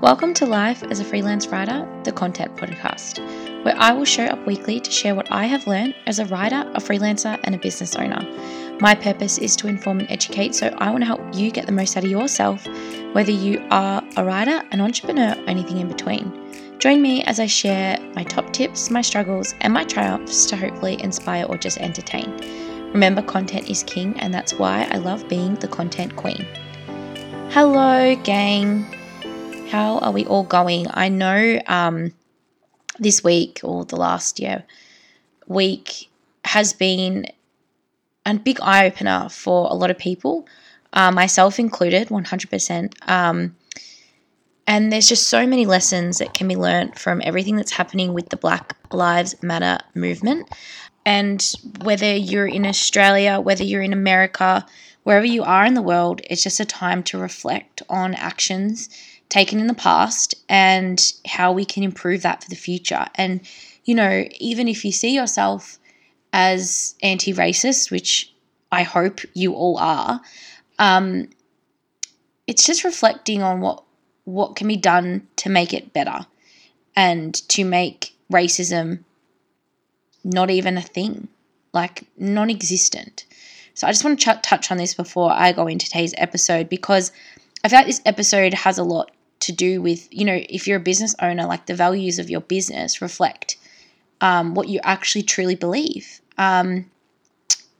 Welcome to Life as a Freelance Writer, the Content Podcast, where I will show up weekly to share what I have learned as a writer, a freelancer, and a business owner. My purpose is to inform and educate, so I want to help you get the most out of yourself, whether you are a writer, an entrepreneur, or anything in between. Join me as I share my top tips, my struggles, and my triumphs to hopefully inspire or just entertain. Remember, content is king, and that's why I love being the content queen. Hello, gang. How are we all going? I know um, this week or the last year week has been a big eye opener for a lot of people, uh, myself included, 100%. Um, and there's just so many lessons that can be learned from everything that's happening with the Black Lives Matter movement. And whether you're in Australia, whether you're in America, wherever you are in the world, it's just a time to reflect on actions taken in the past and how we can improve that for the future. And, you know, even if you see yourself as anti racist, which I hope you all are, um, it's just reflecting on what what can be done to make it better and to make racism not even a thing, like non existent. So I just want to ch- touch on this before I go into today's episode because I feel like this episode has a lot to do with, you know, if you're a business owner, like the values of your business reflect um, what you actually truly believe. Um,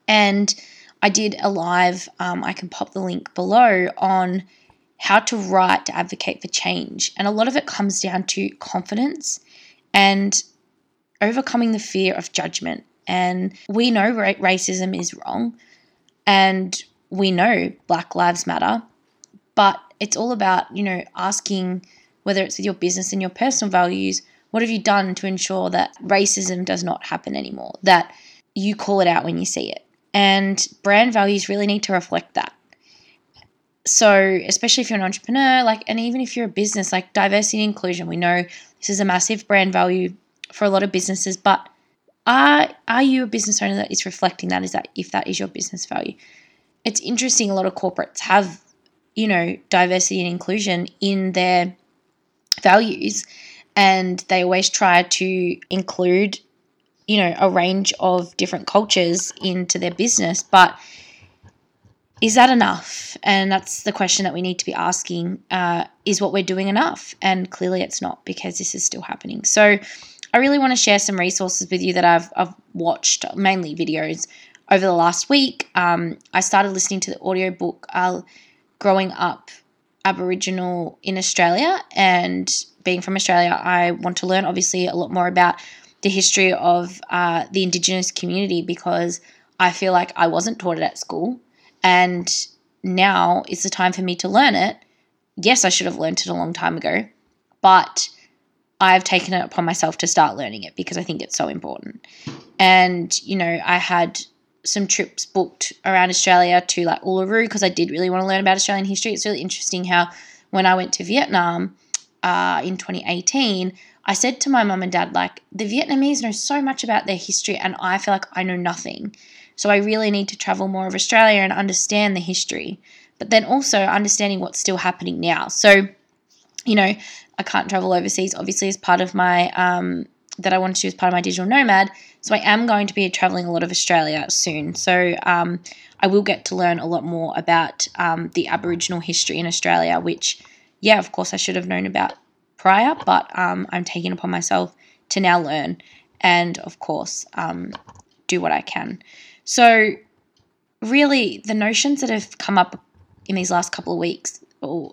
and I did a live, um, I can pop the link below on how to write to advocate for change. And a lot of it comes down to confidence and overcoming the fear of judgment. And we know racism is wrong, and we know Black Lives Matter, but it's all about, you know, asking whether it's with your business and your personal values, what have you done to ensure that racism does not happen anymore? That you call it out when you see it. And brand values really need to reflect that. So, especially if you're an entrepreneur, like, and even if you're a business, like diversity and inclusion, we know this is a massive brand value for a lot of businesses, but are, are you a business owner that is reflecting that? Is that if that is your business value? It's interesting, a lot of corporates have, you know, diversity and inclusion in their values, and they always try to include, you know, a range of different cultures into their business, but is that enough? And that's the question that we need to be asking. Uh, is what we're doing enough? And clearly it's not because this is still happening. So I really want to share some resources with you that I've, I've watched, mainly videos, over the last week. Um, I started listening to the audiobook uh, Growing Up Aboriginal in Australia. And being from Australia, I want to learn obviously a lot more about the history of uh, the Indigenous community because I feel like I wasn't taught it at school. And now is the time for me to learn it. Yes, I should have learned it a long time ago, but I've taken it upon myself to start learning it because I think it's so important. And, you know, I had some trips booked around Australia to like Uluru because I did really want to learn about Australian history. It's really interesting how when I went to Vietnam uh, in 2018, I said to my mum and dad, like, the Vietnamese know so much about their history and I feel like I know nothing. So I really need to travel more of Australia and understand the history, but then also understanding what's still happening now. So, you know, I can't travel overseas, obviously, as part of my, um, that I want to do as part of my digital nomad. So I am going to be traveling a lot of Australia soon. So um, I will get to learn a lot more about um, the Aboriginal history in Australia, which, yeah, of course, I should have known about prior, but um, I'm taking upon myself to now learn and, of course, um, do what I can. So, really, the notions that have come up in these last couple of weeks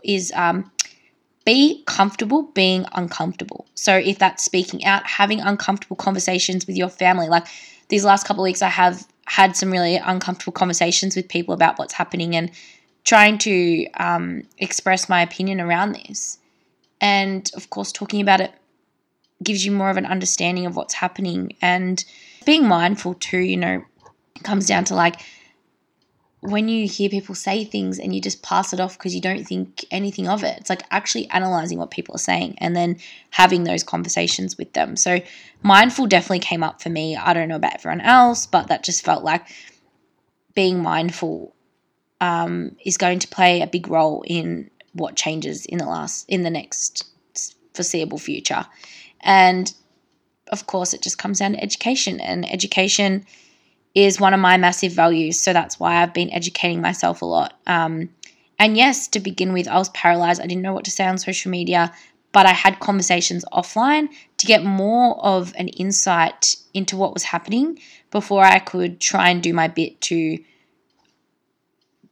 is um, be comfortable being uncomfortable. So, if that's speaking out, having uncomfortable conversations with your family, like these last couple of weeks, I have had some really uncomfortable conversations with people about what's happening and trying to um, express my opinion around this. And of course, talking about it gives you more of an understanding of what's happening and being mindful too, you know, comes down to like when you hear people say things and you just pass it off because you don't think anything of it. It's like actually analyzing what people are saying and then having those conversations with them. So, mindful definitely came up for me. I don't know about everyone else, but that just felt like being mindful um, is going to play a big role in what changes in the last in the next foreseeable future. And of course, it just comes down to education, and education is one of my massive values. So that's why I've been educating myself a lot. Um, and yes, to begin with, I was paralyzed. I didn't know what to say on social media, but I had conversations offline to get more of an insight into what was happening before I could try and do my bit to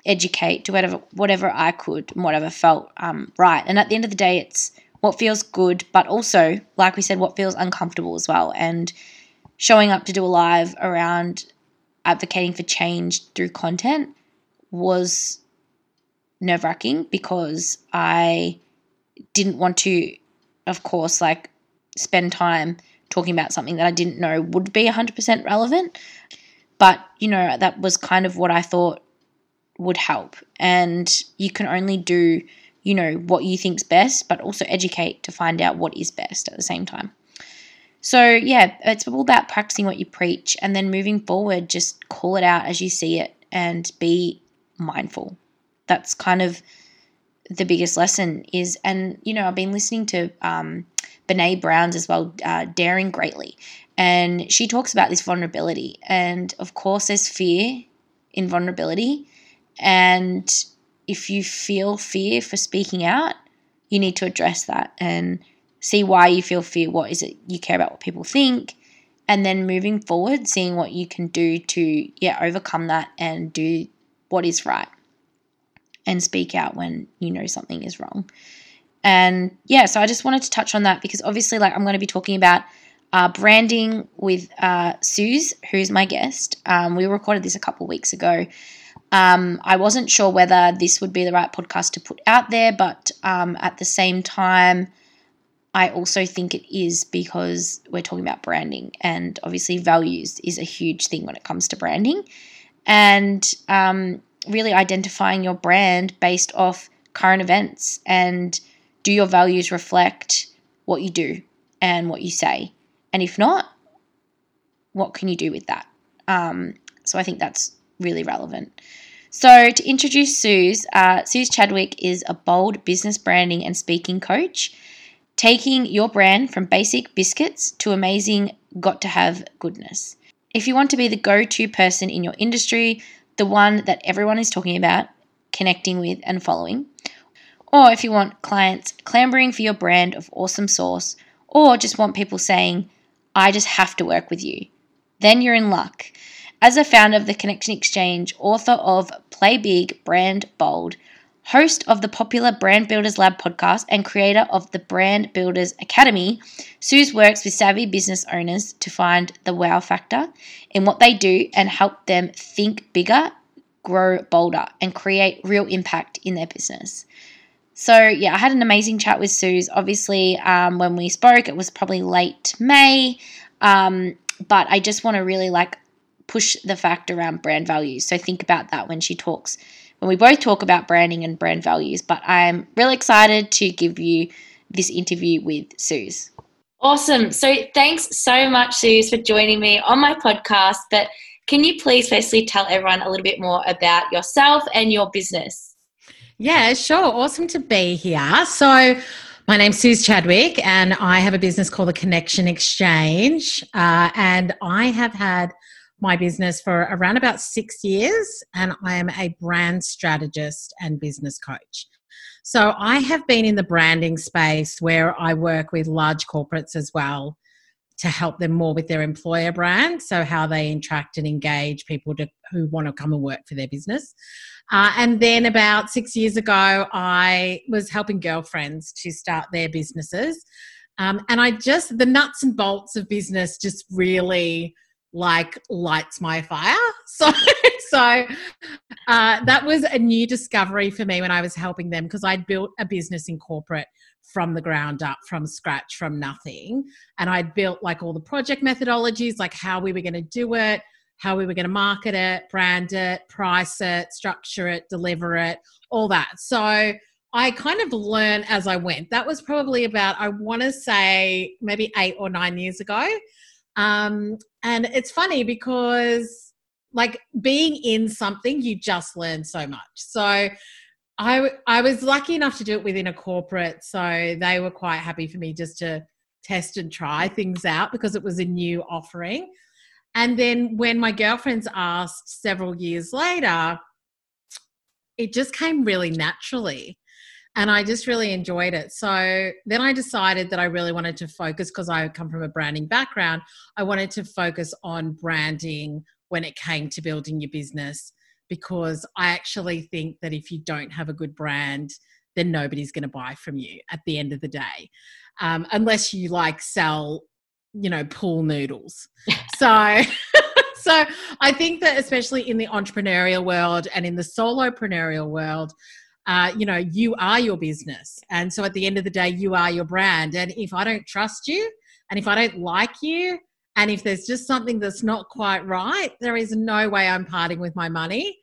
educate, do whatever whatever I could and whatever felt um, right. And at the end of the day, it's what feels good, but also, like we said, what feels uncomfortable as well. And showing up to do a live around advocating for change through content was nerve wracking because I didn't want to, of course, like spend time talking about something that I didn't know would be 100% relevant. But, you know, that was kind of what I thought would help. And you can only do, you know, what you think's best, but also educate to find out what is best at the same time. So, yeah, it's all about practicing what you preach and then moving forward, just call it out as you see it and be mindful. That's kind of the biggest lesson is, and, you know, I've been listening to um, Brene Brown's as well, uh, Daring Greatly, and she talks about this vulnerability. And of course, there's fear in vulnerability. And if you feel fear for speaking out, you need to address that and see why you feel fear. What is it you care about what people think? And then moving forward, seeing what you can do to yeah, overcome that and do what is right. And speak out when you know something is wrong. And yeah, so I just wanted to touch on that because obviously, like, I'm going to be talking about uh, branding with uh, Suz, who's my guest. Um, we recorded this a couple weeks ago. Um, I wasn't sure whether this would be the right podcast to put out there, but um, at the same time, I also think it is because we're talking about branding, and obviously, values is a huge thing when it comes to branding, and um, really identifying your brand based off current events. And do your values reflect what you do and what you say? And if not, what can you do with that? Um, so I think that's really relevant. So, to introduce Suz, uh, Suz Chadwick is a bold business branding and speaking coach taking your brand from basic biscuits to amazing got to have goodness. If you want to be the go to person in your industry, the one that everyone is talking about, connecting with, and following, or if you want clients clamoring for your brand of awesome sauce, or just want people saying, I just have to work with you, then you're in luck. As a founder of the Connection Exchange, author of Play Big, Brand Bold, host of the popular Brand Builders Lab podcast, and creator of the Brand Builders Academy, Suz works with savvy business owners to find the wow factor in what they do and help them think bigger, grow bolder, and create real impact in their business. So, yeah, I had an amazing chat with Suz. Obviously, um, when we spoke, it was probably late May, um, but I just want to really like push the fact around brand values. So, think about that when she talks when we both talk about branding and brand values. But I'm really excited to give you this interview with Suz. Awesome. So thanks so much, Suz, for joining me on my podcast. But can you please firstly tell everyone a little bit more about yourself and your business? Yeah, sure. Awesome to be here. So, my name's Suz Chadwick, and I have a business called the Connection Exchange. Uh, and I have had my business for around about six years, and I am a brand strategist and business coach. So I have been in the branding space where I work with large corporates as well to help them more with their employer brand. So how they interact and engage people to, who want to come and work for their business. Uh, and then about six years ago, I was helping girlfriends to start their businesses. Um, and I just, the nuts and bolts of business just really like lights my fire. So, so uh, that was a new discovery for me when I was helping them because I'd built a business in corporate from the ground up, from scratch, from nothing. And I'd built like all the project methodologies, like how we were going to do it, how we were going to market it, brand it, price it, structure it, deliver it, all that. So I kind of learned as I went. That was probably about, I want to say, maybe eight or nine years ago. Um, and it's funny because, like, being in something, you just learn so much. So, I I was lucky enough to do it within a corporate, so they were quite happy for me just to test and try things out because it was a new offering. And then when my girlfriends asked several years later, it just came really naturally. And I just really enjoyed it. So then I decided that I really wanted to focus because I come from a branding background. I wanted to focus on branding when it came to building your business because I actually think that if you don't have a good brand, then nobody's going to buy from you at the end of the day, um, unless you like sell, you know, pool noodles. so, so I think that especially in the entrepreneurial world and in the solopreneurial world, uh, you know, you are your business, and so at the end of the day, you are your brand. And if I don't trust you, and if I don't like you, and if there's just something that's not quite right, there is no way I'm parting with my money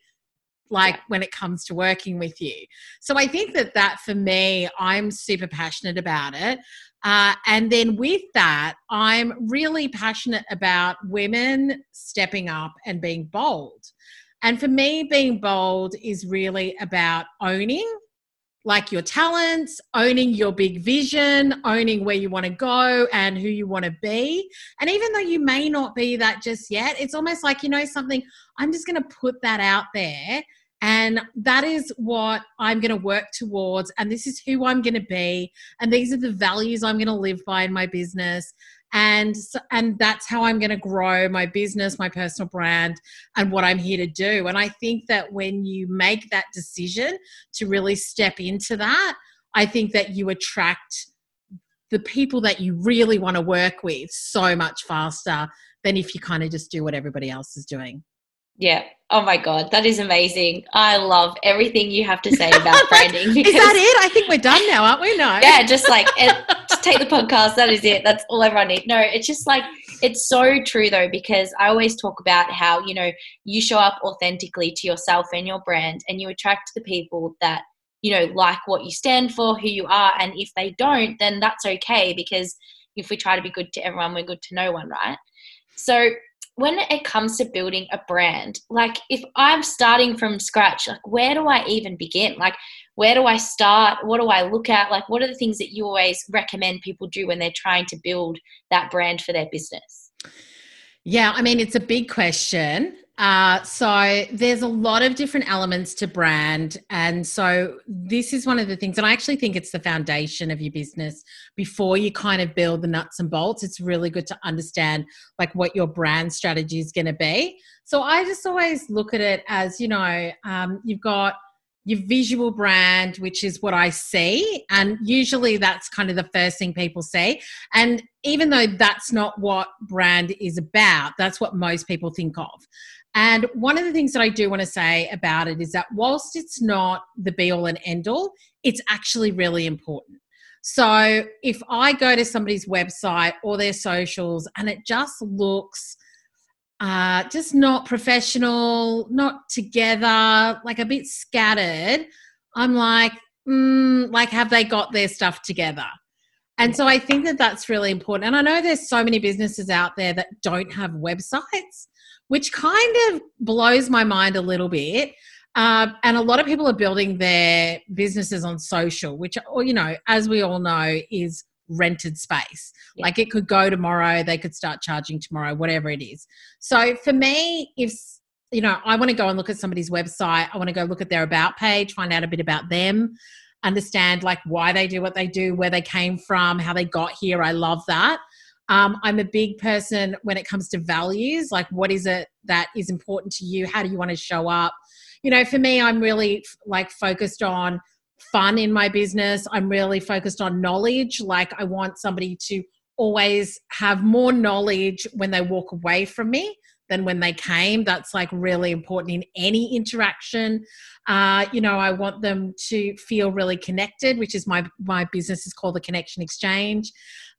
like yeah. when it comes to working with you. So I think that that for me, I'm super passionate about it. Uh, and then with that, I'm really passionate about women stepping up and being bold. And for me, being bold is really about owning like your talents, owning your big vision, owning where you want to go and who you want to be. And even though you may not be that just yet, it's almost like, you know, something, I'm just going to put that out there and that is what I'm going to work towards. And this is who I'm going to be. And these are the values I'm going to live by in my business. And, and that's how I'm going to grow my business, my personal brand, and what I'm here to do. And I think that when you make that decision to really step into that, I think that you attract the people that you really want to work with so much faster than if you kind of just do what everybody else is doing. Yeah. Oh my God. That is amazing. I love everything you have to say about branding. is that it? I think we're done now, aren't we? No. Yeah. Just like, take the podcast. That is it. That's all everyone needs. No, it's just like, it's so true though, because I always talk about how, you know, you show up authentically to yourself and your brand and you attract the people that, you know, like what you stand for, who you are. And if they don't, then that's okay because if we try to be good to everyone, we're good to no one, right? So when it comes to building a brand, like if I'm starting from scratch, like where do I even begin? Like where do I start? What do I look at? Like what are the things that you always recommend people do when they're trying to build that brand for their business? Yeah, I mean, it's a big question. Uh, so there's a lot of different elements to brand. And so this is one of the things, and I actually think it's the foundation of your business before you kind of build the nuts and bolts. It's really good to understand like what your brand strategy is going to be. So I just always look at it as, you know, um, you've got your visual brand, which is what I see. And usually that's kind of the first thing people see. And even though that's not what brand is about, that's what most people think of. And one of the things that I do want to say about it is that whilst it's not the be all and end all, it's actually really important. So if I go to somebody's website or their socials and it just looks uh, just not professional, not together, like a bit scattered, I'm like, mm, like, have they got their stuff together? And so I think that that's really important. And I know there's so many businesses out there that don't have websites which kind of blows my mind a little bit. Uh, and a lot of people are building their businesses on social, which, you know, as we all know, is rented space. Yeah. Like it could go tomorrow, they could start charging tomorrow, whatever it is. So for me, if you know, I want to go and look at somebody's website, I want to go look at their about page, find out a bit about them, understand like why they do what they do, where they came from, how they got here. I love that. Um, I'm a big person when it comes to values. Like, what is it that is important to you? How do you want to show up? You know, for me, I'm really like focused on fun in my business. I'm really focused on knowledge. Like, I want somebody to always have more knowledge when they walk away from me than when they came. That's like really important in any interaction. Uh, you know, I want them to feel really connected, which is my my business is called the Connection Exchange.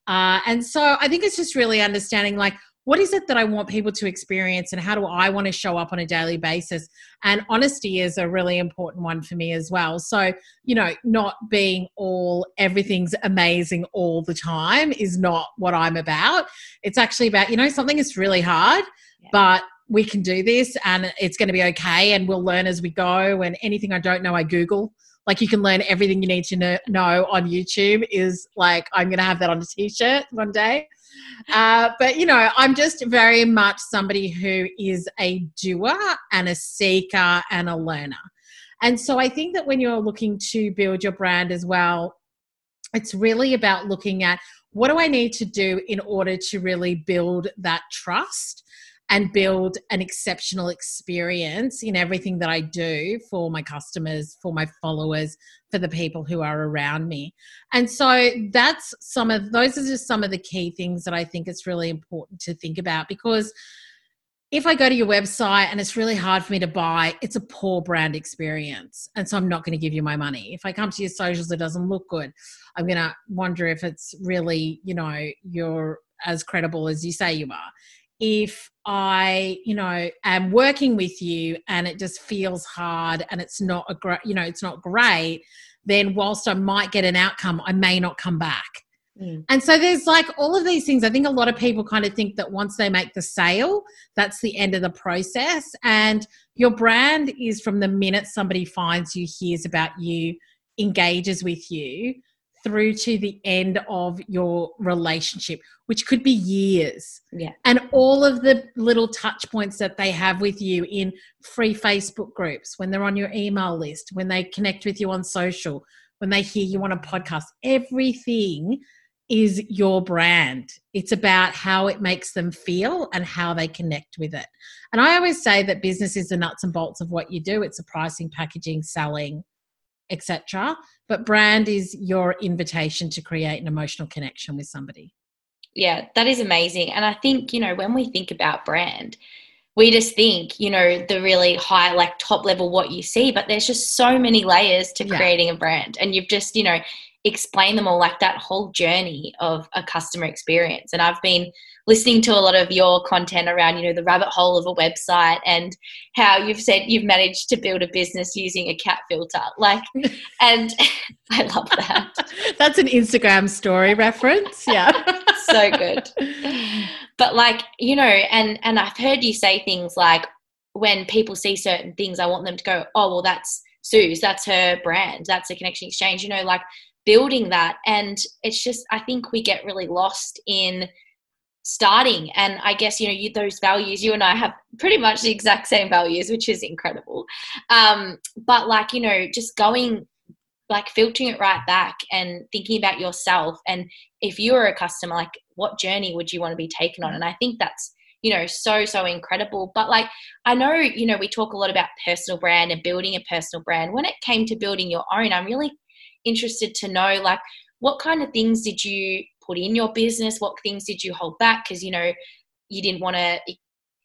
Uh, and so I think it's just really understanding like, what is it that I want people to experience and how do I want to show up on a daily basis? And honesty is a really important one for me as well. So, you know, not being all everything's amazing all the time is not what I'm about. It's actually about, you know, something is really hard, yeah. but we can do this and it's going to be okay and we'll learn as we go. And anything I don't know, I Google like you can learn everything you need to know, know on YouTube is like I'm going to have that on a t-shirt one day. Uh, but you know, I'm just very much somebody who is a doer and a seeker and a learner. And so I think that when you're looking to build your brand as well, it's really about looking at what do I need to do in order to really build that trust and build an exceptional experience in everything that I do for my customers, for my followers, for the people who are around me. And so that's some of those are just some of the key things that I think it's really important to think about because if I go to your website and it's really hard for me to buy, it's a poor brand experience. And so I'm not going to give you my money. If I come to your socials, it doesn't look good. I'm going to wonder if it's really, you know, you're as credible as you say you are if I, you know, am working with you and it just feels hard and it's not a great, you know, it's not great, then whilst I might get an outcome, I may not come back. Mm. And so there's like all of these things. I think a lot of people kind of think that once they make the sale, that's the end of the process. And your brand is from the minute somebody finds you, hears about you, engages with you, through to the end of your relationship, which could be years. Yeah. And all of the little touch points that they have with you in free Facebook groups, when they're on your email list, when they connect with you on social, when they hear you on a podcast, everything is your brand. It's about how it makes them feel and how they connect with it. And I always say that business is the nuts and bolts of what you do. It's the pricing, packaging, selling, etc. But brand is your invitation to create an emotional connection with somebody. Yeah, that is amazing. And I think, you know, when we think about brand, we just think, you know, the really high, like top level what you see, but there's just so many layers to yeah. creating a brand. And you've just, you know, explain them all like that whole journey of a customer experience. And i've been listening to a lot of your content around you know the rabbit hole of a website and how you've said you've managed to build a business using a cat filter. Like and i love that. That's an instagram story reference yeah. So good. But like you know and and i've heard you say things like when people see certain things i want them to go oh well that's Sue's, that's her brand, that's a connection exchange. You know, like building that. And it's just i think we get really lost in starting. And i guess you know you, those values you and i have pretty much the exact same values which is incredible. Um, but like you know just going like filtering it right back and thinking about yourself. And if you were a customer like what journey would you want to be taken on? And i think that's you know so so incredible. But like i know you know we talk a lot about personal brand and building a personal brand. When it came to building your own i'm really interested to know like what kind of things did you put in your business? What things did you hold back? Because you know you didn't want to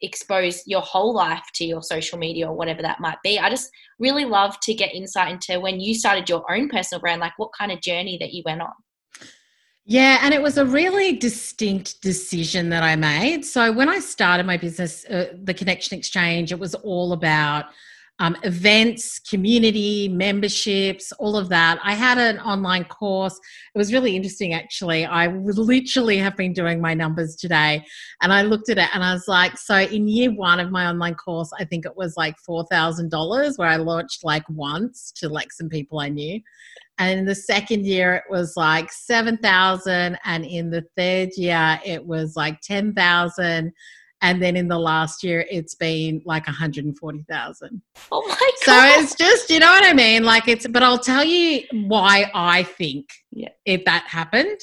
expose your whole life to your social media or whatever that might be. I just really love to get insight into when you started your own personal brand like what kind of journey that you went on. Yeah, and it was a really distinct decision that I made. So when I started my business, uh, the Connection Exchange, it was all about um, events, community, memberships, all of that. I had an online course. It was really interesting, actually. I literally have been doing my numbers today and I looked at it and I was like, so in year one of my online course, I think it was like $4,000 where I launched like once to like some people I knew. And in the second year, it was like 7,000. And in the third year, it was like 10,000 and then in the last year it's been like 140,000. Oh my god. So it's just, you know what I mean? Like it's but I'll tell you why I think yeah. if that happened.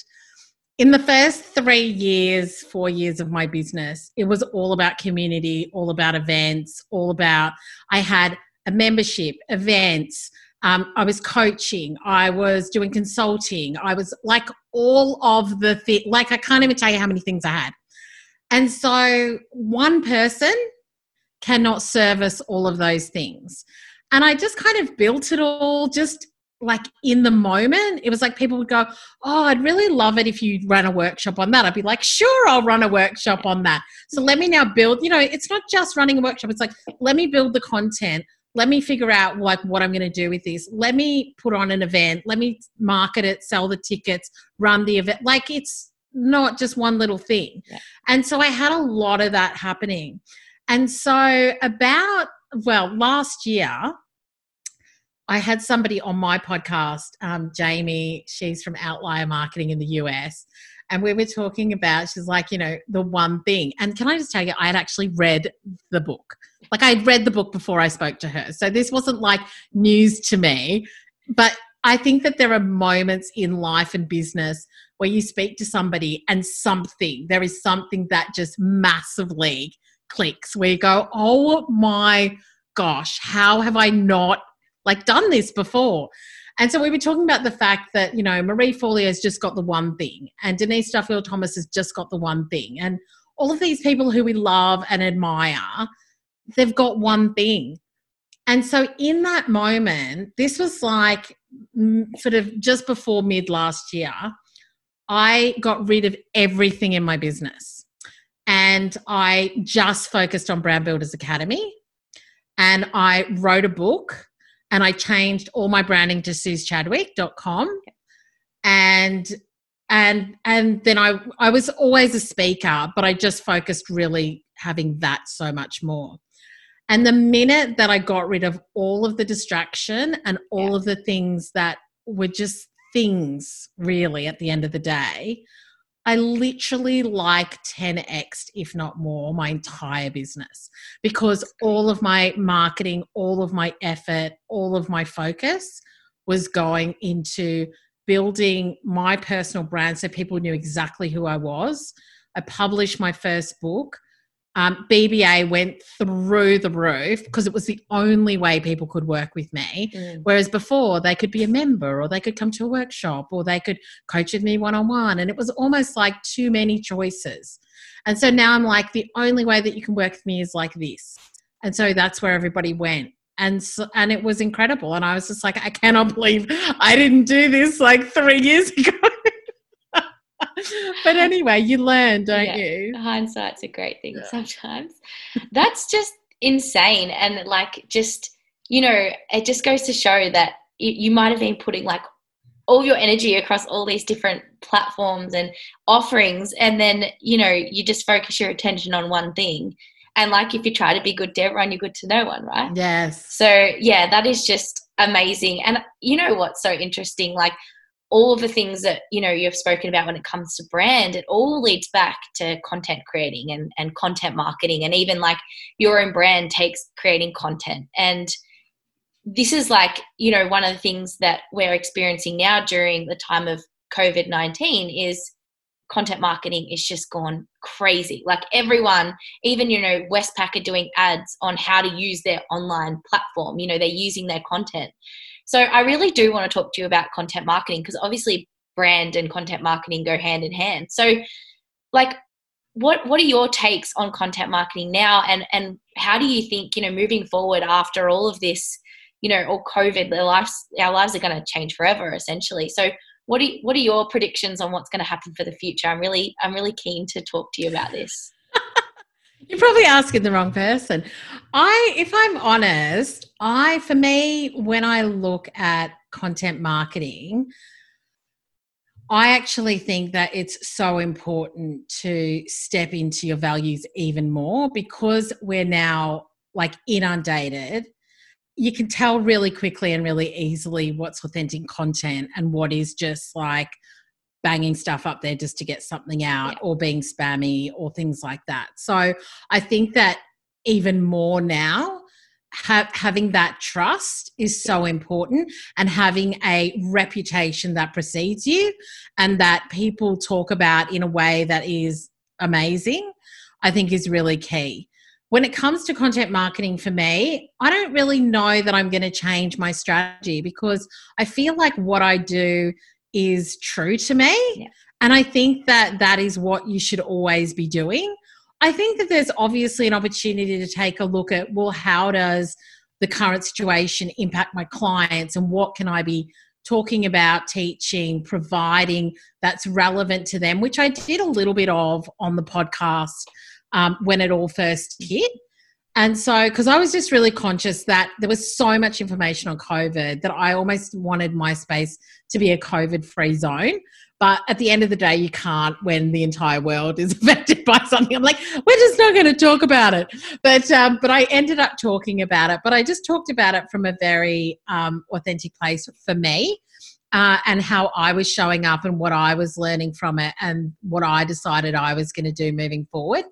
In the first 3 years, 4 years of my business, it was all about community, all about events, all about I had a membership, events, um, I was coaching, I was doing consulting, I was like all of the thi- like I can't even tell you how many things I had. And so one person cannot service all of those things. And I just kind of built it all just like in the moment. It was like people would go, Oh, I'd really love it if you ran a workshop on that. I'd be like, Sure, I'll run a workshop on that. So let me now build, you know, it's not just running a workshop, it's like, let me build the content. Let me figure out like what I'm going to do with this. Let me put on an event. Let me market it, sell the tickets, run the event. Like it's not just one little thing. Yeah. And so I had a lot of that happening. And so, about, well, last year, I had somebody on my podcast, um, Jamie, she's from Outlier Marketing in the US. And we were talking about, she's like, you know, the one thing. And can I just tell you, I had actually read the book. Like I had read the book before I spoke to her. So this wasn't like news to me. But I think that there are moments in life and business where you speak to somebody and something, there is something that just massively clicks where you go, oh my gosh, how have I not like done this before? And so we were talking about the fact that, you know, Marie Forleo has just got the one thing, and Denise Duffield Thomas has just got the one thing. And all of these people who we love and admire, they've got one thing. And so in that moment, this was like sort of just before mid last year, I got rid of everything in my business. And I just focused on Brand Builders Academy. And I wrote a book and I changed all my branding to suzchadwick.com. And and and then I I was always a speaker, but I just focused really having that so much more. And the minute that I got rid of all of the distraction and all yeah. of the things that were just things really at the end of the day, I literally like 10x, if not more, my entire business because all of my marketing, all of my effort, all of my focus was going into building my personal brand so people knew exactly who I was. I published my first book um, BBA went through the roof because it was the only way people could work with me. Mm. Whereas before, they could be a member or they could come to a workshop or they could coach with me one on one. And it was almost like too many choices. And so now I'm like, the only way that you can work with me is like this. And so that's where everybody went. And so, and it was incredible. And I was just like, I cannot believe I didn't do this like three years ago but anyway, you learn, don't yeah. you? Hindsight's a great thing yeah. sometimes. That's just insane. And like, just, you know, it just goes to show that you might have been putting like all your energy across all these different platforms and offerings. And then, you know, you just focus your attention on one thing. And like, if you try to be good to everyone, you're good to no one, right? Yes. So, yeah, that is just amazing. And you know what's so interesting? Like, all of the things that you know you've spoken about when it comes to brand it all leads back to content creating and, and content marketing. And even like your own brand takes creating content. And this is like you know one of the things that we're experiencing now during the time of covid-19 is content marketing is just gone crazy. Like everyone even you know westpac are doing ads on how to use their online platform. You know they're using their content so I really do want to talk to you about content marketing because obviously brand and content marketing go hand in hand. So like what what are your takes on content marketing now and and how do you think, you know, moving forward after all of this, you know, all COVID, their lives our lives are going to change forever essentially. So what are what are your predictions on what's going to happen for the future? I'm really I'm really keen to talk to you about this. You're probably asking the wrong person. I, if I'm honest, I, for me, when I look at content marketing, I actually think that it's so important to step into your values even more because we're now like inundated. You can tell really quickly and really easily what's authentic content and what is just like banging stuff up there just to get something out yeah. or being spammy or things like that. So I think that even more now, ha- having that trust is so important and having a reputation that precedes you and that people talk about in a way that is amazing, I think is really key. When it comes to content marketing for me, I don't really know that I'm going to change my strategy because I feel like what I do is true to me. Yeah. And I think that that is what you should always be doing. I think that there's obviously an opportunity to take a look at well, how does the current situation impact my clients and what can I be talking about, teaching, providing that's relevant to them, which I did a little bit of on the podcast um, when it all first hit. And so, because I was just really conscious that there was so much information on COVID that I almost wanted my space to be a COVID free zone. But at the end of the day, you can't when the entire world is affected by something. I'm like, we're just not going to talk about it. But um, but I ended up talking about it. But I just talked about it from a very um, authentic place for me. Uh, and how I was showing up and what I was learning from it and what I decided I was going to do moving forward.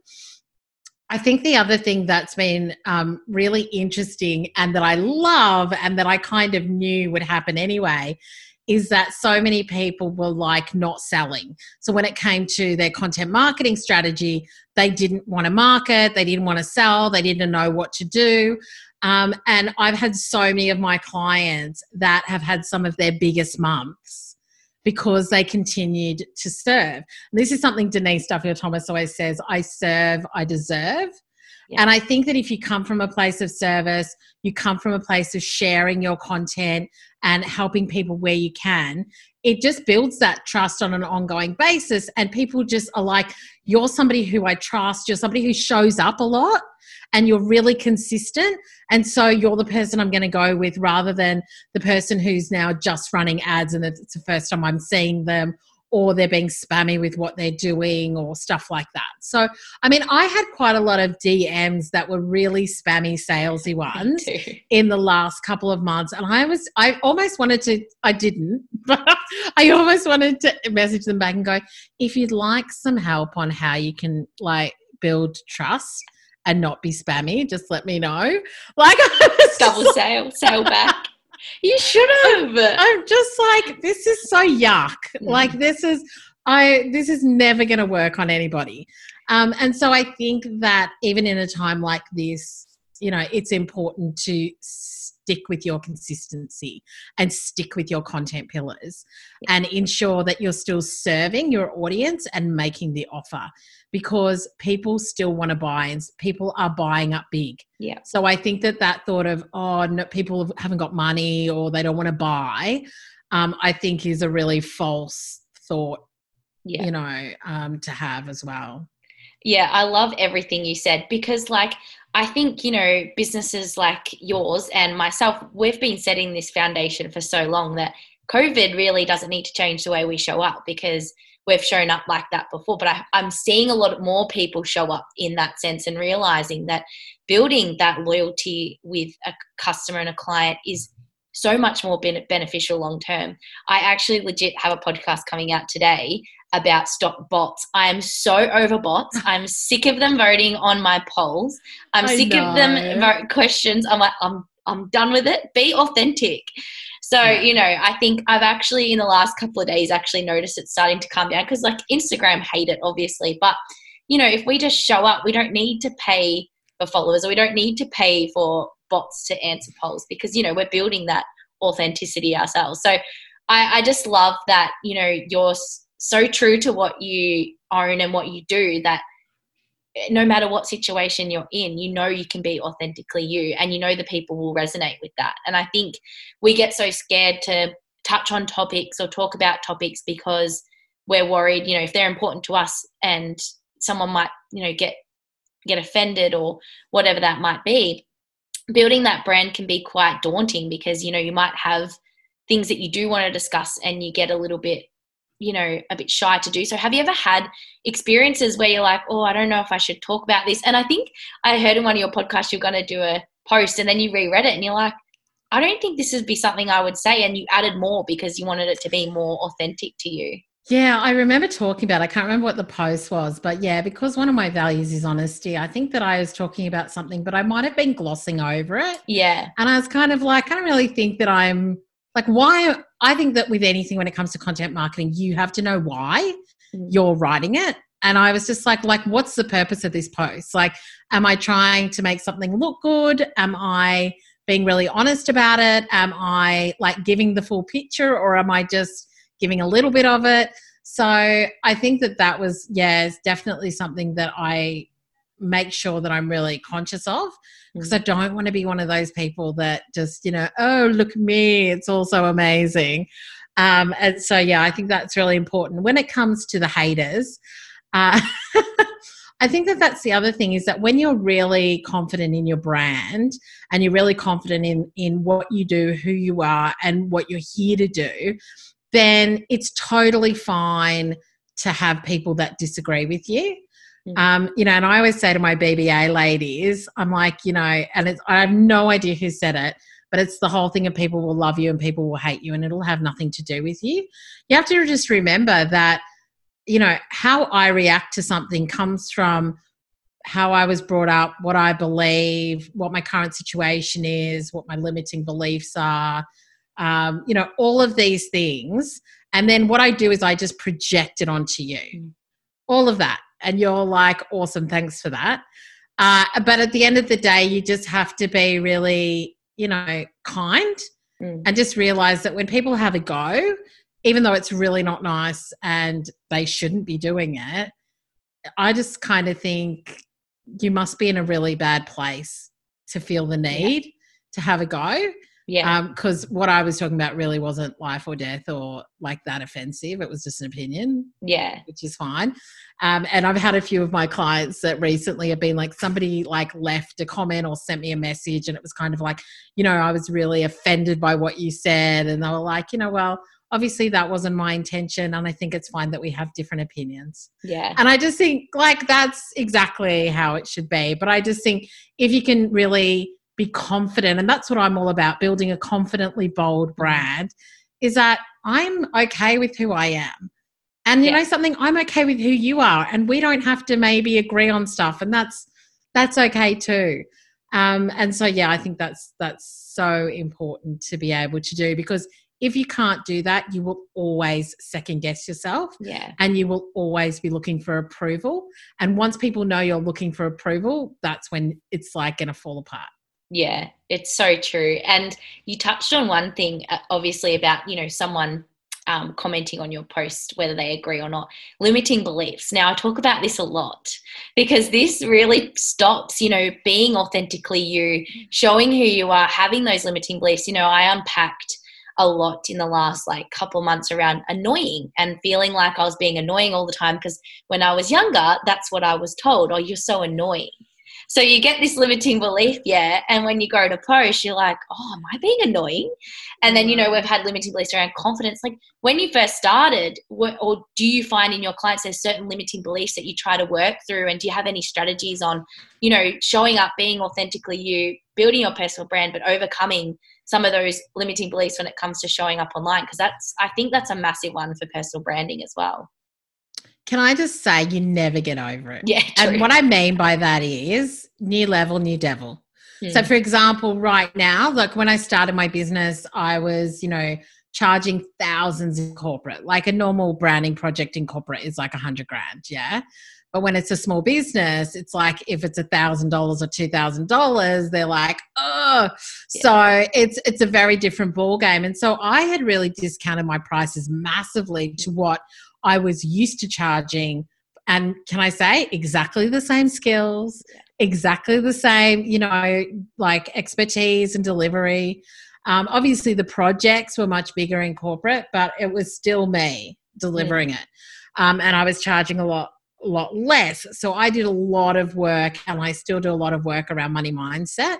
I think the other thing that's been um, really interesting and that I love and that I kind of knew would happen anyway is that so many people were like not selling. So when it came to their content marketing strategy, they didn't want to market, they didn't want to sell, they didn't know what to do. Um, and I've had so many of my clients that have had some of their biggest months because they continued to serve. This is something Denise Duffield Thomas always says I serve, I deserve. Yeah. And I think that if you come from a place of service, you come from a place of sharing your content and helping people where you can, it just builds that trust on an ongoing basis. And people just are like, you're somebody who I trust, you're somebody who shows up a lot and you're really consistent. And so you're the person I'm going to go with rather than the person who's now just running ads and it's the first time I'm seeing them or they're being spammy with what they're doing or stuff like that. So, I mean, I had quite a lot of DMs that were really spammy, salesy ones in the last couple of months. And I was, I almost wanted to, I didn't, but I almost wanted to message them back and go, if you'd like some help on how you can like build trust, and not be spammy, just let me know. Like double like, sale, sale back. You should have. I'm just like, this is so yuck. Mm. Like this is I this is never gonna work on anybody. Um, and so I think that even in a time like this, you know, it's important to stick with your consistency and stick with your content pillars yeah. and ensure that you're still serving your audience and making the offer because people still want to buy and people are buying up big. Yeah. So I think that that thought of, oh, no, people haven't got money or they don't want to buy, um, I think is a really false thought, yeah. you know, um, to have as well. Yeah, I love everything you said because, like, I think, you know, businesses like yours and myself, we've been setting this foundation for so long that COVID really doesn't need to change the way we show up because we've shown up like that before. But I, am seeing a lot more people show up in that sense and realizing that building that loyalty with a customer and a client is so much more beneficial long term. I actually legit have a podcast coming out today about stop bots. I am so over bots. I'm sick of them voting on my polls. I'm I sick know. of them vote questions. I'm like, I'm I'm done with it. Be authentic. So, yeah. you know, I think I've actually in the last couple of days actually noticed it starting to come down because like Instagram hate it obviously, but you know, if we just show up, we don't need to pay for followers or we don't need to pay for bots to answer polls because you know, we're building that authenticity ourselves. So, I, I just love that, you know, you're so true to what you own and what you do that no matter what situation you're in, you know you can be authentically you and you know the people will resonate with that. And I think we get so scared to touch on topics or talk about topics because we're worried, you know, if they're important to us and someone might, you know, get get offended or whatever that might be. Building that brand can be quite daunting because, you know, you might have things that you do want to discuss and you get a little bit you know a bit shy to do so have you ever had experiences where you're like oh i don't know if i should talk about this and i think i heard in one of your podcasts you're going to do a post and then you reread it and you're like i don't think this would be something i would say and you added more because you wanted it to be more authentic to you yeah, I remember talking about. I can't remember what the post was, but yeah, because one of my values is honesty. I think that I was talking about something, but I might have been glossing over it. Yeah, and I was kind of like, I don't really think that I'm like why i think that with anything when it comes to content marketing you have to know why mm. you're writing it. And i was just like like what's the purpose of this post? Like am i trying to make something look good? Am i being really honest about it? Am i like giving the full picture or am i just giving a little bit of it? So i think that that was yeah it's definitely something that i make sure that i'm really conscious of because mm. I don't want to be one of those people that just, you know, oh, look at me, it's all so amazing. Um, and so, yeah, I think that's really important. When it comes to the haters, uh, I think that that's the other thing is that when you're really confident in your brand and you're really confident in in what you do, who you are, and what you're here to do, then it's totally fine to have people that disagree with you. Mm. Um, you know, and I always say to my BBA ladies, I'm like, you know, and it's, I have no idea who said it, but it's the whole thing of people will love you and people will hate you, and it'll have nothing to do with you. You have to just remember that, you know, how I react to something comes from how I was brought up, what I believe, what my current situation is, what my limiting beliefs are, um, you know, all of these things. And then what I do is I just project it onto you, Mm. all of that. And you're like, awesome, thanks for that. Uh, but at the end of the day, you just have to be really, you know, kind Mm. and just realize that when people have a go, even though it's really not nice and they shouldn't be doing it, I just kind of think you must be in a really bad place to feel the need to have a go. Yeah. Because what I was talking about really wasn't life or death or like that offensive. It was just an opinion, yeah. which is fine. Um, and I've had a few of my clients that recently have been like somebody like left a comment or sent me a message, and it was kind of like, you know, I was really offended by what you said, and they were like, you know, well, obviously that wasn't my intention, and I think it's fine that we have different opinions. Yeah. And I just think like that's exactly how it should be. But I just think if you can really be confident, and that's what I'm all about building a confidently bold brand, is that I'm okay with who I am. And you Yeah. know something, I'm okay with who you are. And we don't have to maybe agree on stuff. And that's that's okay too. Um, and so yeah, I think that's that's so important to be able to do because if you can't do that, you will always second guess yourself Yeah. and you will always be looking for approval. And once people know you're looking for approval, that's when it's like going to fall apart. Yeah, it's so true. And you touched on one thing, uh, obviously, about you know someone um, commenting on your post, whether they agree or not, limiting beliefs. Now, I talk about this a lot because this really stops, you know, being authentically you, showing who you are, having those limiting beliefs. You know, I unpacked a lot in the last like couple months around annoying and feeling like I was being annoying all the time because when I was younger, that's what I was told. Oh, you're so annoying. So you get this limiting belief, yeah, and when you go to post, you're like, oh, am I being annoying? And then you know we've had limiting beliefs around confidence. Like when you first started, what, or do you find in your clients there's certain limiting beliefs that you try to work through? And do you have any strategies on, you know, showing up, being authentically you, building your personal brand, but overcoming some of those limiting beliefs when it comes to showing up online? Because that's, I think that's a massive one for personal branding as well. Can I just say you never get over it? Yeah, true. And what I mean by that is new level, new devil. So, Hmm. for example, right now, like when I started my business, I was, you know, charging thousands in corporate. Like a normal branding project in corporate is like a hundred grand, yeah. But when it's a small business, it's like if it's a thousand dollars or two thousand dollars, they're like, oh. So it's it's a very different ball game. And so I had really discounted my prices massively to what I was used to charging. And can I say exactly the same skills, exactly the same, you know, like expertise and delivery. Um, obviously, the projects were much bigger in corporate, but it was still me delivering it, um, and I was charging a lot, a lot less. So I did a lot of work, and I still do a lot of work around money mindset,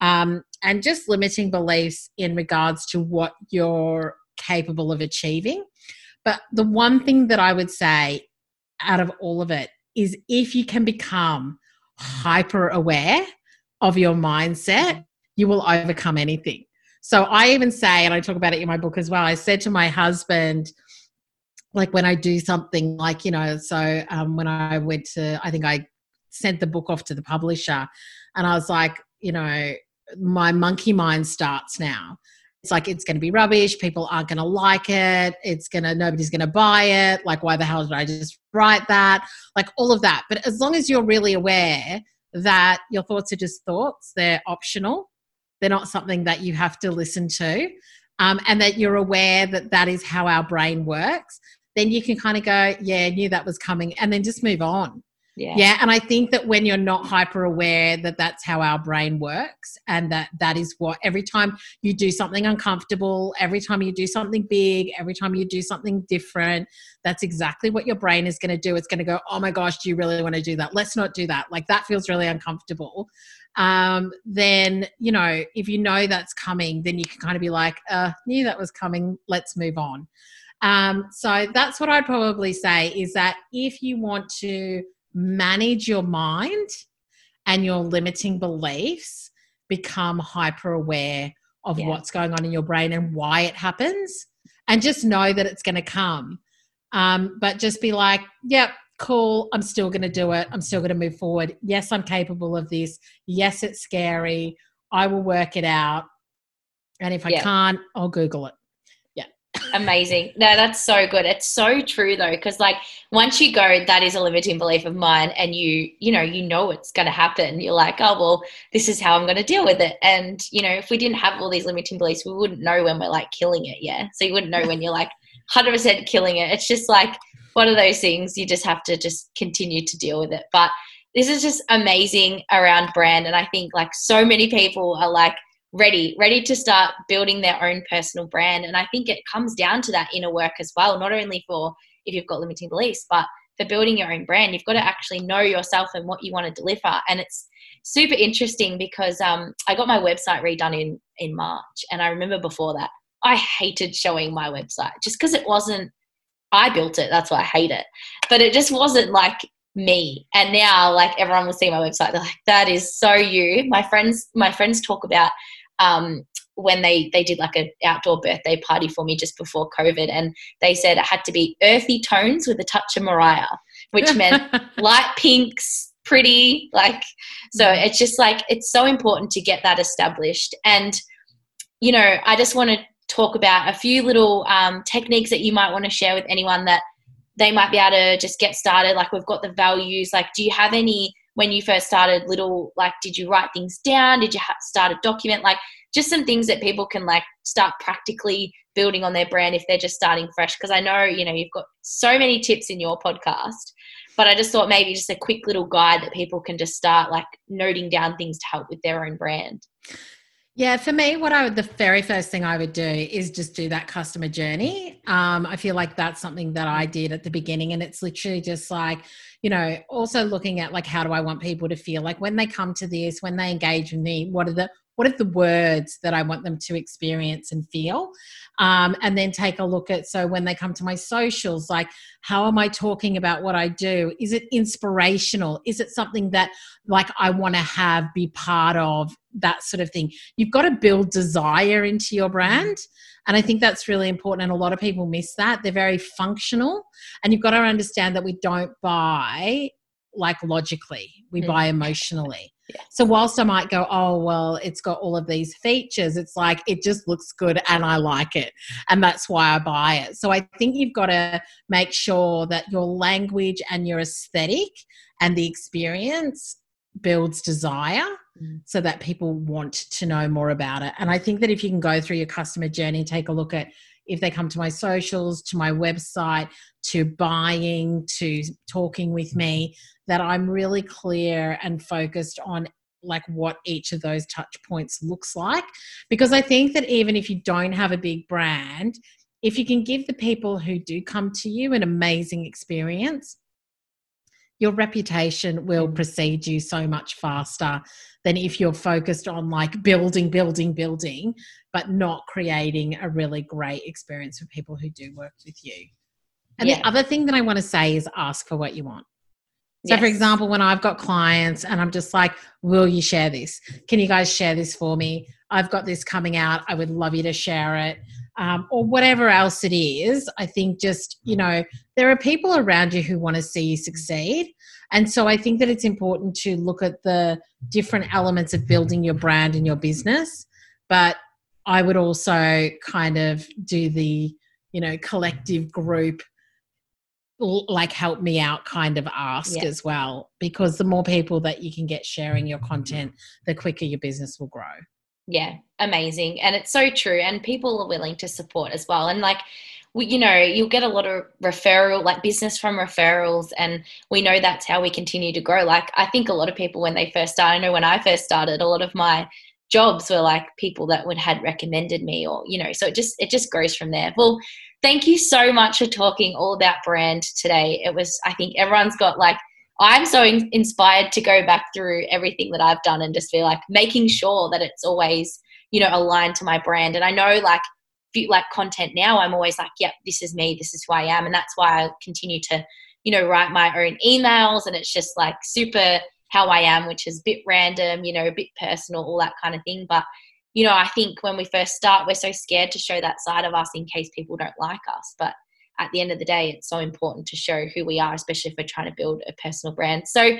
um, and just limiting beliefs in regards to what you're capable of achieving. But the one thing that I would say out of all of it is if you can become hyper aware of your mindset, you will overcome anything. So I even say, and I talk about it in my book as well, I said to my husband, like when I do something like, you know, so um, when I went to, I think I sent the book off to the publisher and I was like, you know, my monkey mind starts now. It's like it's going to be rubbish. People aren't going to like it. It's going to, nobody's going to buy it. Like, why the hell did I just write that? Like, all of that. But as long as you're really aware that your thoughts are just thoughts, they're optional, they're not something that you have to listen to, um, and that you're aware that that is how our brain works, then you can kind of go, yeah, I knew that was coming, and then just move on. Yeah. Yeah, and I think that when you're not hyper aware that that's how our brain works, and that that is what every time you do something uncomfortable, every time you do something big, every time you do something different, that's exactly what your brain is going to do. It's going to go, oh my gosh, do you really want to do that? Let's not do that. Like that feels really uncomfortable. Um, then you know if you know that's coming, then you can kind of be like, uh, knew that was coming. Let's move on. Um, so that's what I'd probably say is that if you want to manage your mind and your limiting beliefs, become hyper aware of yeah. what's going on in your brain and why it happens, and just know that it's going to come. Um, but just be like, yep, cool. I'm still going to do it. I'm still going to move forward. Yes, I'm capable of this. Yes, it's scary. I will work it out. And if I yeah. can't, I'll Google it. Amazing. No, that's so good. It's so true though, because like once you go, that is a limiting belief of mine, and you, you know, you know it's going to happen. You're like, oh well, this is how I'm going to deal with it. And you know, if we didn't have all these limiting beliefs, we wouldn't know when we're like killing it. Yeah. So you wouldn't know when you're like 100% killing it. It's just like one of those things you just have to just continue to deal with it. But this is just amazing around brand. And I think like so many people are like ready, ready to start building their own personal brand. And I think it comes down to that inner work as well, not only for if you've got limiting beliefs, but for building your own brand, you've got to actually know yourself and what you want to deliver. And it's super interesting because um, I got my website redone in in March, and I remember before that I hated showing my website just because it wasn't. I built it. That's why I hate it. But it just wasn't like me. And now, like everyone will see my website, they're like, "That is so you." My friends, my friends talk about um, when they they did like an outdoor birthday party for me just before COVID, and they said it had to be earthy tones with a touch of Mariah, which meant light pinks, pretty, like. So mm. it's just like it's so important to get that established, and you know, I just want to talk about a few little um, techniques that you might want to share with anyone that they might be able to just get started. Like we've got the values. Like, do you have any when you first started? Little like, did you write things down? Did you ha- start a document? Like, just some things that people can like start practically building on their brand if they're just starting fresh. Because I know you know you've got so many tips in your podcast, but I just thought maybe just a quick little guide that people can just start like noting down things to help with their own brand. Yeah, for me, what I would, the very first thing I would do is just do that customer journey. Um, I feel like that's something that I did at the beginning. And it's literally just like, you know, also looking at like, how do I want people to feel? Like when they come to this, when they engage with me, what are the, what are the words that I want them to experience and feel? Um, and then take a look at so when they come to my socials, like how am I talking about what I do? Is it inspirational? Is it something that like I want to have be part of that sort of thing? You've got to build desire into your brand. And I think that's really important. And a lot of people miss that. They're very functional. And you've got to understand that we don't buy like logically, we mm. buy emotionally. So whilst I might go, oh well, it's got all of these features, it's like it just looks good and I like it, and that's why I buy it. So I think you've got to make sure that your language and your aesthetic and the experience builds desire mm. so that people want to know more about it. And I think that if you can go through your customer journey, take a look at if they come to my socials, to my website, to buying, to talking with me, mm-hmm. that I'm really clear and focused on like what each of those touch points looks like. Because I think that even if you don't have a big brand, if you can give the people who do come to you an amazing experience, your reputation will mm. precede you so much faster than if you're focused on like building, building, building, but not creating a really great experience for people who do work with you. And yeah. the other thing that I want to say is ask for what you want. So, yes. for example, when I've got clients and I'm just like, will you share this? Can you guys share this for me? I've got this coming out. I would love you to share it. Um, or whatever else it is. I think just, you know, there are people around you who want to see you succeed. And so I think that it's important to look at the different elements of building your brand and your business. But I would also kind of do the, you know, collective group like help me out kind of ask yeah. as well because the more people that you can get sharing your content the quicker your business will grow yeah amazing. And it's so true and people are willing to support as well. And like we, you know you'll get a lot of referral like business from referrals and we know that's how we continue to grow. Like i think a lot of people when they first start i know when i first started a lot of my jobs were like people that would had recommended me or you know so it just it just grows from there. Well thank you so much for talking all about brand today. It was, I think everyone's got like, I'm so in- inspired to go back through everything that I've done and just feel like making sure that it's always, you know, aligned to my brand. And I know like like content now, I'm always like, yep, this is me, this is who I am. And that's why I continue to, you know, write my own emails. And it's just like super how I am, which is a bit random, you know, a bit personal, all that kind of thing. But, you know, I think when we first start, we're so scared to show that side of us in case people don't like us. But at the end of the day, it's so important to show who we are, especially if we're trying to build a personal brand. So,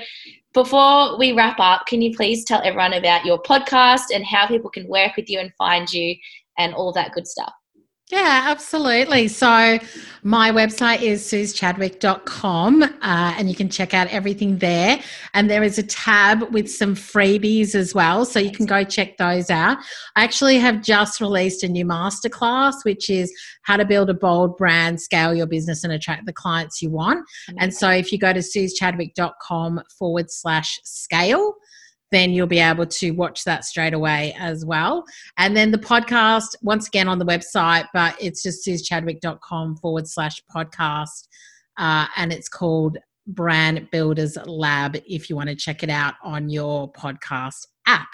before we wrap up, can you please tell everyone about your podcast and how people can work with you and find you and all that good stuff? Yeah, absolutely. So, my website is suzchadwick.com uh, and you can check out everything there. And there is a tab with some freebies as well. So, you can go check those out. I actually have just released a new masterclass, which is how to build a bold brand, scale your business, and attract the clients you want. And so, if you go to suzchadwick.com forward slash scale, then you'll be able to watch that straight away as well. And then the podcast, once again on the website, but it's just suzchadwick.com forward slash podcast. Uh, and it's called Brand Builders Lab if you want to check it out on your podcast app.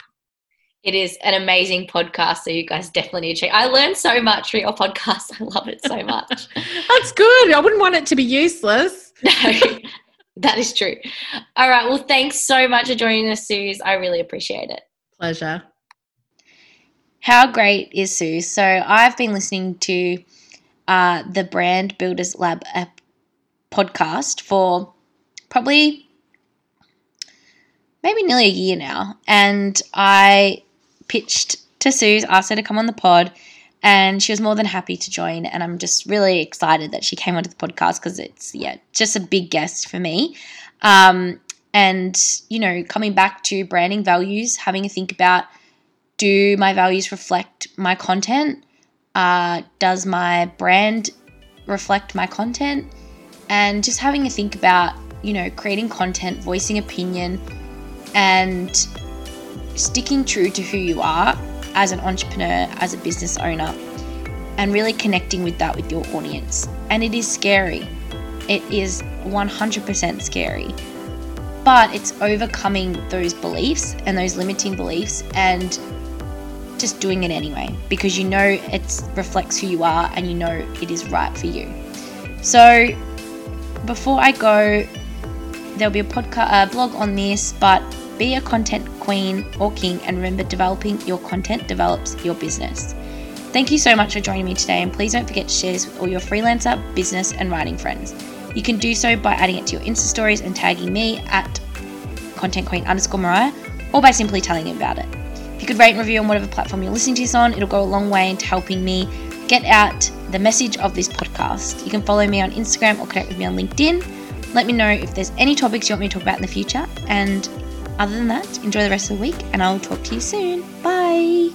It is an amazing podcast, so you guys definitely need to check. I learned so much from your podcast. I love it so much. That's good. I wouldn't want it to be useless. No, that is true. All right. Well, thanks so much for joining us, Suz. I really appreciate it. Pleasure. How great is Sue? So I've been listening to uh, the Brand Builders Lab podcast for probably maybe nearly a year now, and I pitched to Suz, asked her to come on the pod, and she was more than happy to join. And I'm just really excited that she came onto the podcast because it's yeah just a big guest for me. Um, and you know, coming back to branding values, having a think about do my values reflect my content? Uh, does my brand reflect my content? And just having a think about you know creating content, voicing opinion, and sticking true to who you are as an entrepreneur, as a business owner, and really connecting with that with your audience. And it is scary. It is 100% scary. But it's overcoming those beliefs and those limiting beliefs and just doing it anyway because you know it reflects who you are and you know it is right for you. So before I go, there'll be a podcast, a uh, blog on this, but be a content queen or king and remember developing your content develops your business. Thank you so much for joining me today and please don't forget to share this with all your freelancer, business and writing friends. You can do so by adding it to your Insta stories and tagging me at content queen underscore Mariah or by simply telling me about it. If you could rate and review on whatever platform you're listening to this on, it'll go a long way into helping me get out the message of this podcast. You can follow me on Instagram or connect with me on LinkedIn. Let me know if there's any topics you want me to talk about in the future and other than that, enjoy the rest of the week and I'll talk to you soon. Bye.